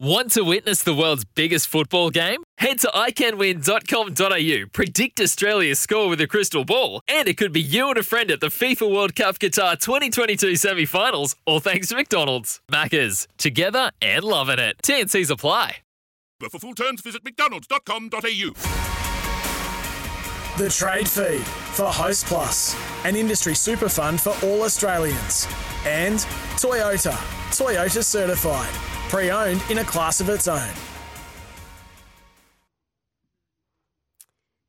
Want to witness the world's biggest football game? Head to iCanWin.com.au, predict Australia's score with a crystal ball, and it could be you and a friend at the FIFA World Cup Qatar 2022 semi finals, all thanks to McDonald's. Maccas, together and loving it. TNC's apply. But for full terms, visit mcdonalds.com.au. The Trade Feed for Host Plus, an industry super fund for all Australians. And Toyota, Toyota certified, pre owned in a class of its own.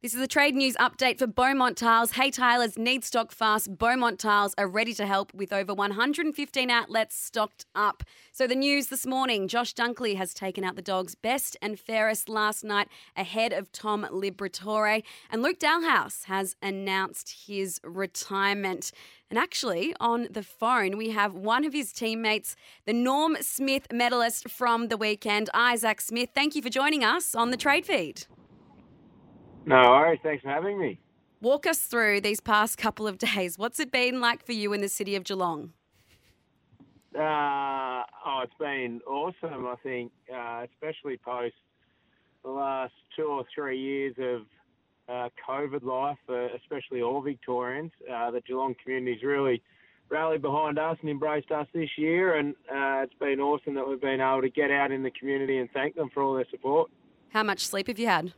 This is the trade news update for Beaumont Tiles. Hey Tilers, need stock fast. Beaumont Tiles are ready to help with over 115 outlets stocked up. So the news this morning, Josh Dunkley has taken out the dogs best and fairest last night ahead of Tom Liberatore. And Luke Dahlhaus has announced his retirement. And actually, on the phone, we have one of his teammates, the Norm Smith medalist from the weekend, Isaac Smith. Thank you for joining us on the trade feed. No all right. Thanks for having me. Walk us through these past couple of days. What's it been like for you in the city of Geelong? Uh, oh, it's been awesome. I think, uh, especially post the last two or three years of uh, COVID life, uh, especially all Victorians. Uh, the Geelong community's really rallied behind us and embraced us this year, and uh, it's been awesome that we've been able to get out in the community and thank them for all their support. How much sleep have you had?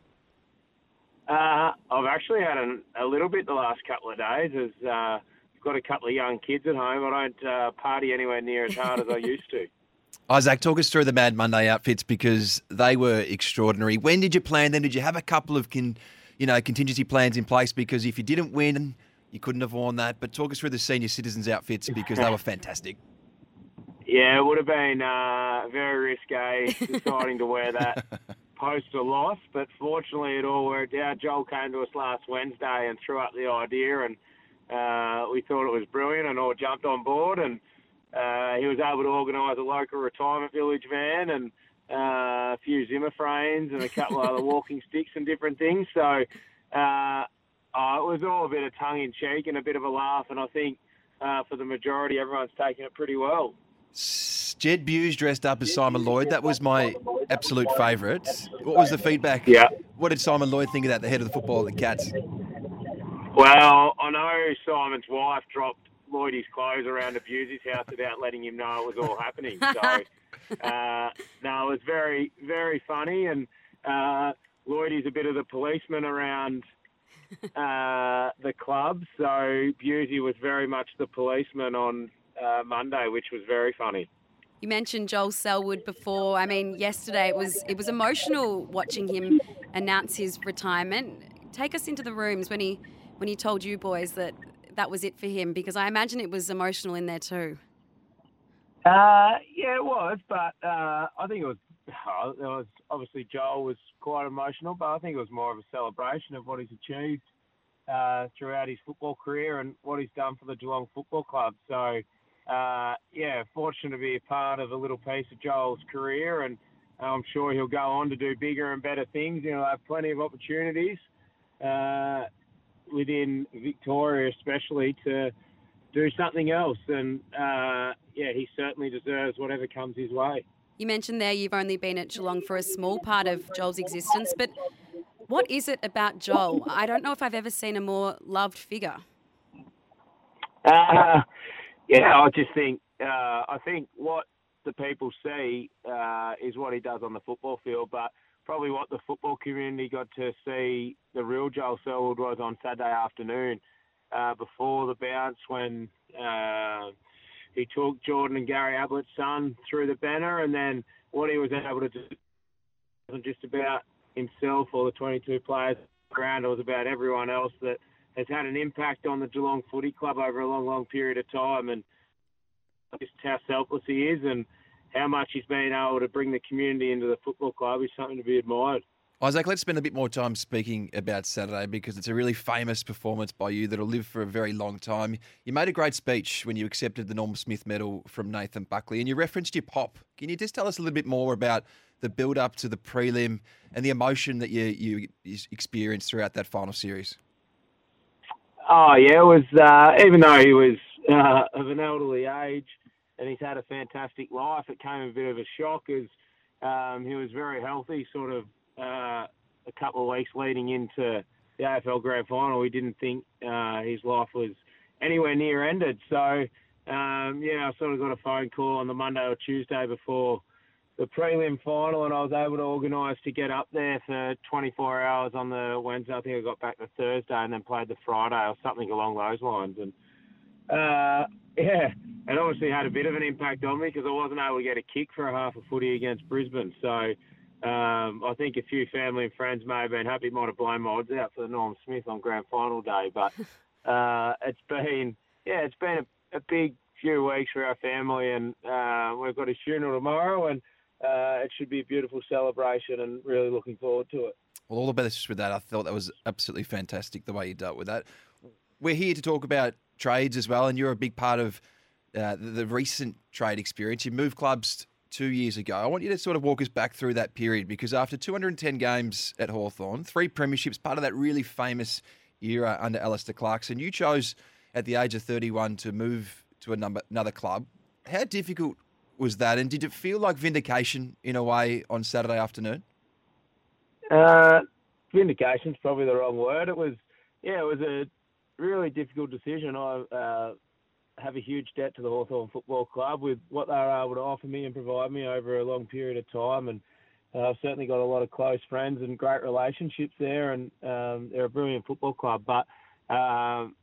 Uh, I've actually had an, a little bit the last couple of days as uh, I've got a couple of young kids at home. I don't uh, party anywhere near as hard as I used to. Isaac, talk us through the Mad Monday outfits because they were extraordinary. When did you plan them? Did you have a couple of con, you know contingency plans in place? Because if you didn't win, you couldn't have worn that. But talk us through the senior citizens outfits because they were fantastic. Yeah, it would have been uh, very risque deciding to wear that post a loss, but fortunately it all worked out. Joel came to us last Wednesday and threw up the idea, and uh, we thought it was brilliant, and all jumped on board, and uh, he was able to organise a local retirement village van and uh, a few Zimmer frames and a couple of other walking sticks and different things. So uh, oh, it was all a bit of tongue in cheek and a bit of a laugh, and I think uh, for the majority, everyone's taken it pretty well. Jed Bews dressed up as Simon Lloyd. That was my absolute favourite. What was the feedback? Yeah. What did Simon Lloyd think of that, the head of the football at the Cats? Well, I know Simon's wife dropped Lloydie's clothes around Abusey's house without letting him know it was all happening. So, uh, no, it was very, very funny. And uh, Lloydie's a bit of the policeman around uh, the club. So, Busey was very much the policeman on uh, Monday, which was very funny. You mentioned Joel Selwood before. I mean, yesterday it was it was emotional watching him announce his retirement. Take us into the rooms when he when he told you boys that that was it for him, because I imagine it was emotional in there too. Uh, yeah, it was, but uh, I think it was. It was obviously Joel was quite emotional, but I think it was more of a celebration of what he's achieved uh, throughout his football career and what he's done for the Geelong Football Club. So uh, yeah, fortunate to be a part of a little piece of Joel's career, and I'm sure he'll go on to do bigger and better things. You know, have plenty of opportunities uh, within Victoria, especially to do something else. And uh, yeah, he certainly deserves whatever comes his way. You mentioned there you've only been at Geelong for a small part of Joel's existence, but what is it about Joel? I don't know if I've ever seen a more loved figure. Uh, yeah, I just think uh, I think what the people see uh, is what he does on the football field, but probably what the football community got to see the real Joel Selwood was on Saturday afternoon uh, before the bounce when uh, he took Jordan and Gary Ablett's son through the banner, and then what he was able to do wasn't just about himself or the 22 players ground; it was about everyone else that has had an impact on the Geelong Footy Club over a long, long period of time, and just how selfless he is, and how much he's been able to bring the community into the football club is something to be admired. Isaac, let's spend a bit more time speaking about Saturday because it's a really famous performance by you that'll live for a very long time. You made a great speech when you accepted the Norm Smith medal from Nathan Buckley and you referenced your pop. Can you just tell us a little bit more about the build up to the prelim and the emotion that you, you, you experienced throughout that final series? Oh, yeah, it was, uh, even though he was uh, of an elderly age and he's had a fantastic life, it came a bit of a shock as um, he was very healthy, sort of uh, a couple of weeks leading into the AFL Grand Final, we didn't think uh, his life was anywhere near ended. So, um, yeah, I sort of got a phone call on the Monday or Tuesday before the prelim final, and I was able to organise to get up there for 24 hours on the Wednesday. I think I got back the Thursday and then played the Friday or something along those lines. And uh, yeah, it obviously had a bit of an impact on me because I wasn't able to get a kick for a half a footy against Brisbane. So um, I think a few family and friends may have been happy, might have blown my odds out for the Norm Smith on grand final day. But uh, it's been, yeah, it's been a, a, big few weeks for our family, and uh, we've got a funeral tomorrow, and uh, it should be a beautiful celebration, and really looking forward to it. Well, all the best with that. I thought that was absolutely fantastic the way you dealt with that. We're here to talk about trades as well, and you're a big part of uh, the, recent trade experience. You moved clubs two years ago. I want you to sort of walk us back through that period because after 210 games at Hawthorn, three premierships, part of that really famous era under Alastair Clarkson, you chose at the age of 31 to move to number, another club. How difficult was that? And did it feel like vindication in a way on Saturday afternoon? Uh, vindication's probably the wrong word. It was, yeah, it was a really difficult decision. I uh, have a huge debt to the Hawthorn Football Club with what they were able to offer me and provide me over a long period of time. And uh, I've certainly got a lot of close friends and great relationships there, and um, they're a brilliant football club. But um,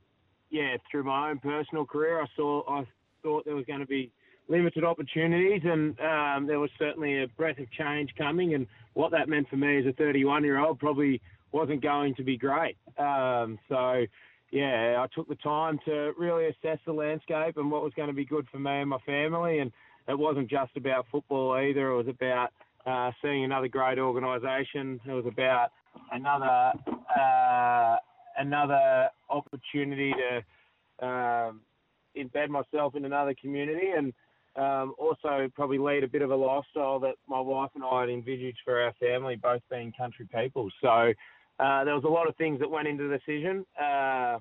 yeah, through my own personal career, I saw I thought there was going to be limited opportunities, and um, there was certainly a breath of change coming. And what that meant for me as a 31 year old probably wasn't going to be great. Um, so yeah, I took the time to really assess the landscape and what was going to be good for me and my family. And it wasn't just about football either. It was about uh, seeing another great organisation. It was about another uh, another opportunity to um, embed myself in another community and um, also probably lead a bit of a lifestyle that my wife and I had envisaged for our family, both being country people. So uh, there was a lot of things that went into the decision, uh,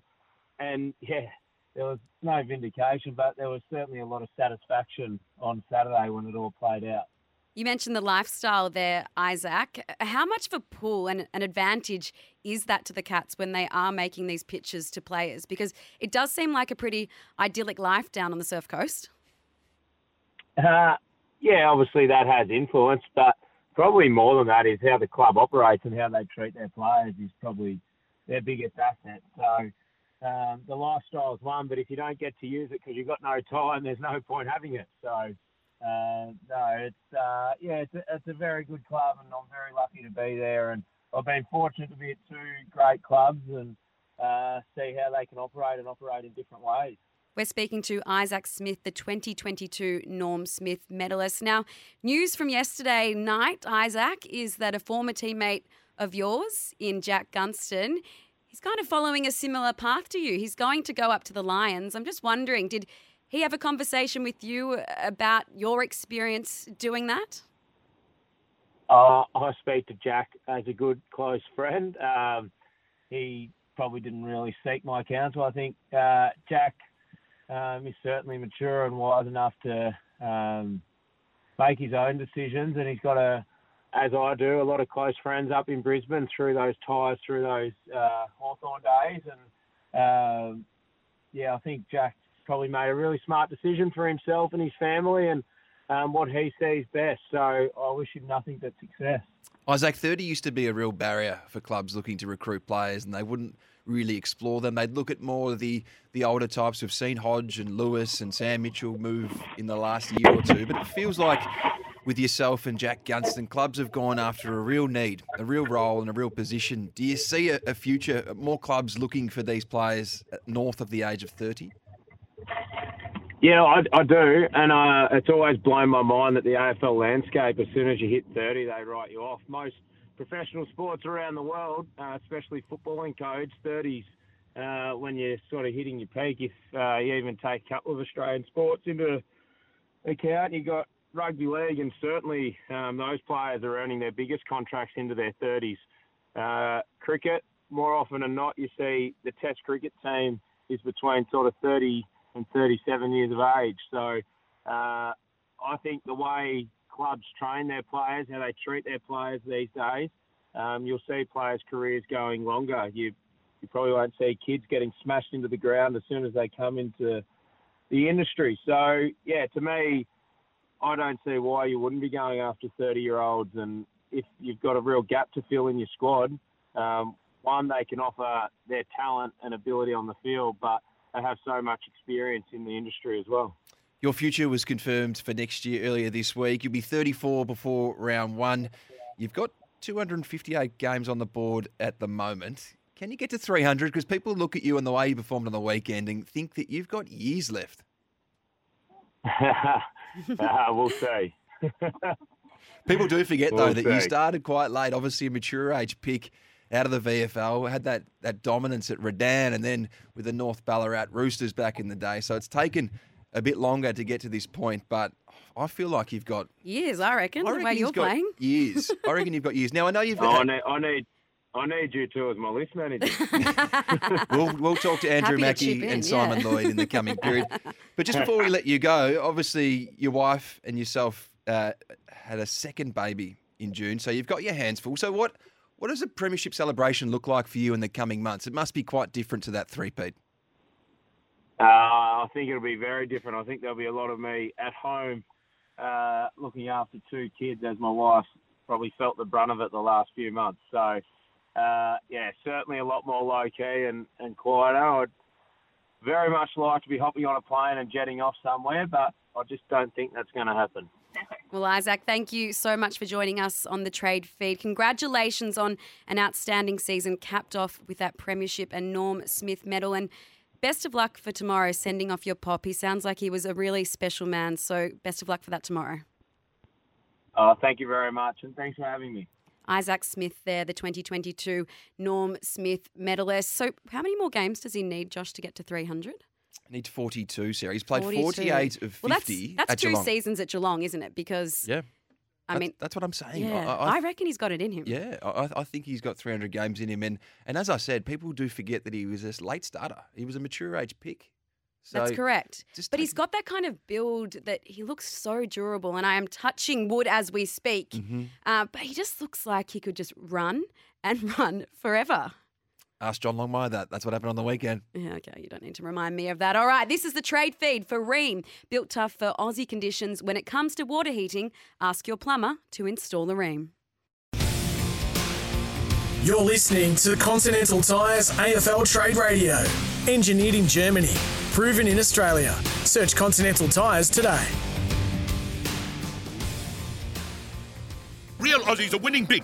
and yeah, there was no vindication, but there was certainly a lot of satisfaction on Saturday when it all played out. You mentioned the lifestyle there, Isaac. How much of a pull and an advantage is that to the Cats when they are making these pitches to players? Because it does seem like a pretty idyllic life down on the Surf Coast. Uh, yeah, obviously that has influence, but probably more than that is how the club operates and how they treat their players is probably their biggest asset. So um, the lifestyle is one, but if you don't get to use it because you've got no time, there's no point having it. So uh, no, it's uh, yeah, it's a, it's a very good club, and I'm very lucky to be there. And I've been fortunate to be at two great clubs and uh, see how they can operate and operate in different ways. We're speaking to Isaac Smith, the 2022 Norm Smith medalist. Now, news from yesterday night, Isaac, is that a former teammate of yours in Jack Gunston, he's kind of following a similar path to you. He's going to go up to the Lions. I'm just wondering, did he have a conversation with you about your experience doing that? Uh, I speak to Jack as a good close friend. Um, he probably didn't really seek my counsel. I think uh, Jack um, he's certainly mature and wise enough to um, make his own decisions, and he's got a, as I do, a lot of close friends up in Brisbane through those ties, through those uh, Hawthorn days, and um, yeah, I think Jack probably made a really smart decision for himself and his family, and um, what he sees best. So I wish him nothing but success. Isaac, 30 used to be a real barrier for clubs looking to recruit players, and they wouldn't really explore them. They'd look at more of the, the older types. We've seen Hodge and Lewis and Sam Mitchell move in the last year or two, but it feels like with yourself and Jack Gunston, clubs have gone after a real need, a real role, and a real position. Do you see a, a future, more clubs looking for these players north of the age of 30? Yeah, I, I do, and uh, it's always blown my mind that the AFL landscape, as soon as you hit 30, they write you off. Most professional sports around the world, uh, especially footballing codes, 30s, uh, when you're sort of hitting your peak. If uh, you even take a couple of Australian sports into account, you've got rugby league, and certainly um, those players are earning their biggest contracts into their 30s. Uh, cricket, more often than not, you see the Test cricket team is between sort of 30 and 37 years of age. So uh, I think the way clubs train their players, how they treat their players these days, um, you'll see players' careers going longer. You you probably won't see kids getting smashed into the ground as soon as they come into the industry. So yeah, to me, I don't see why you wouldn't be going after 30 year olds. And if you've got a real gap to fill in your squad, um, one they can offer their talent and ability on the field, but they have so much experience in the industry as well. Your future was confirmed for next year earlier this week. You'll be 34 before round one. You've got 258 games on the board at the moment. Can you get to 300? Because people look at you and the way you performed on the weekend and think that you've got years left. uh, we'll see. People do forget We'll though that you started quite late. Obviously, a mature age pick out of the VFL had that that dominance at Redan, and then with the North Ballarat Roosters back in the day. So it's taken a bit longer to get to this point, but I feel like you've got. Years, I reckon, I the way you've you're playing. years. I reckon you've got years. Now I know you've. Oh, I need, I need, I need you two as my list manager. we'll, we'll talk to Andrew Happy to chip in, and Simon yeah. Lloyd in the coming period. But just before we let you go, obviously your wife and yourself uh, had a second baby in June, so you've got your hands full. So what what does a premiership celebration look like for you in the coming months? It must be quite different to that three-peat. Uh, I think it'll be very different. I think there'll be a lot of me at home uh, looking after two kids, as my wife probably felt the brunt of it the last few months. So, uh, yeah, certainly a lot more low key and, and quieter. I'd very much like to be hopping on a plane and jetting off somewhere, but I just don't think that's going to happen. Well, Isaac, thank you so much for joining us on the trade feed. Congratulations on an outstanding season, capped off with that premiership and Norm Smith medal. And best of luck for tomorrow, sending off your pop. He sounds like he was a really special man. So best of luck for that tomorrow. Uh, thank you very much, and thanks for having me. Isaac Smith there, the 2022 Norm Smith medalist. So how many more games does he need, Josh, to get to 300? Needs 42, Sarah. He's played 42. 48 of 50 Well, that's, that's at two Geelong. seasons at Geelong, isn't it? Because, Yeah. I That's- mean, that's what I'm saying. yeah, I, I, I, reckon he's got it in him. yeah, I, I think he's got 300 games in him, and and as I said, people do forget that he was a late starter. He was a mature age pick. So That's correct. But he's got that kind of build that he looks so durable, and I am touching wood as we speak. Mm-hmm. Uh, but he just looks like he could just run and run forever. Ask John Longmire that. That's what happened on the weekend. Yeah, okay, you don't need to remind me of that. All right, this is the trade feed for Rheem, built tough for Aussie conditions. When it comes to water heating, ask your plumber to install a Rheem. You're listening to Continental Tires AFL Trade Radio. Engineered in Germany, proven in Australia. Search Continental Tires today. Real Aussies are winning big.